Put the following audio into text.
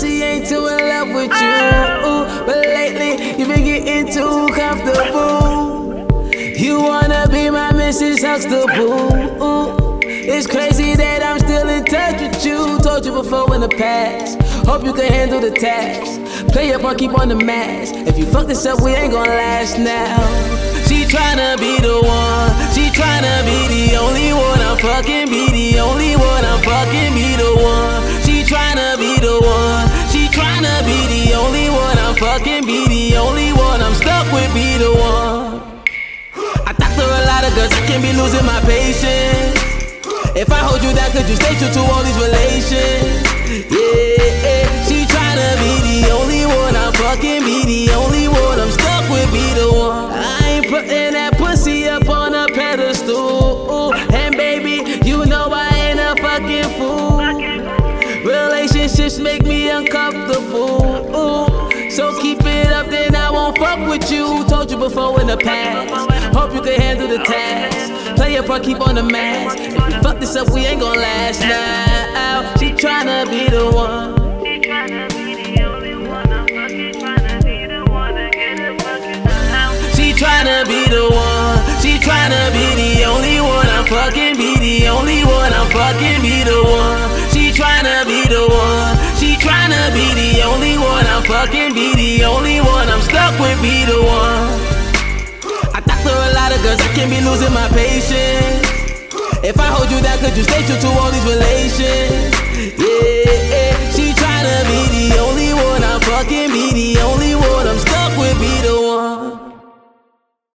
she ain't too in love with you. But lately, you been getting too comfortable. You wanna be my Mrs. Huxtable. It's crazy that I'm still in touch with you. Told you before in the past. Hope you can handle the task. Play up or keep on the mask. If you fuck this up, we ain't gonna last now. She tryna be the one. She tryna be the only one. I'm fucking be I'm fucking be the only one. I'm stuck with be the one. I talk to a lot of girls, I can't be losing my patience. If I hold you down, could you stay true to all these relations? Yeah, she tryna be the only one. I'm fucking be the only one. I'm stuck with be the one. I ain't putting that pussy up on a pedestal. And baby, you know I ain't a fucking fool. Relationships make me uncomfortable. So keep it up, then I won't fuck with you. Told you before in the past. Hope you can handle the task. Play your part, keep on the mask. If you fuck this up, we ain't gon' last now. She tryna be the one. She tryna be the only one. I'm fucking tryna be the one to get the fucking out. She tryna be the one. She tryna be the only one. I'm fucking be the only one. I'm fucking be fucking be the only one. I'm stuck with be the one. I talk to a lot of girls, I can't be losing my patience. If I hold you down, could you stay true to all these relations? Yeah,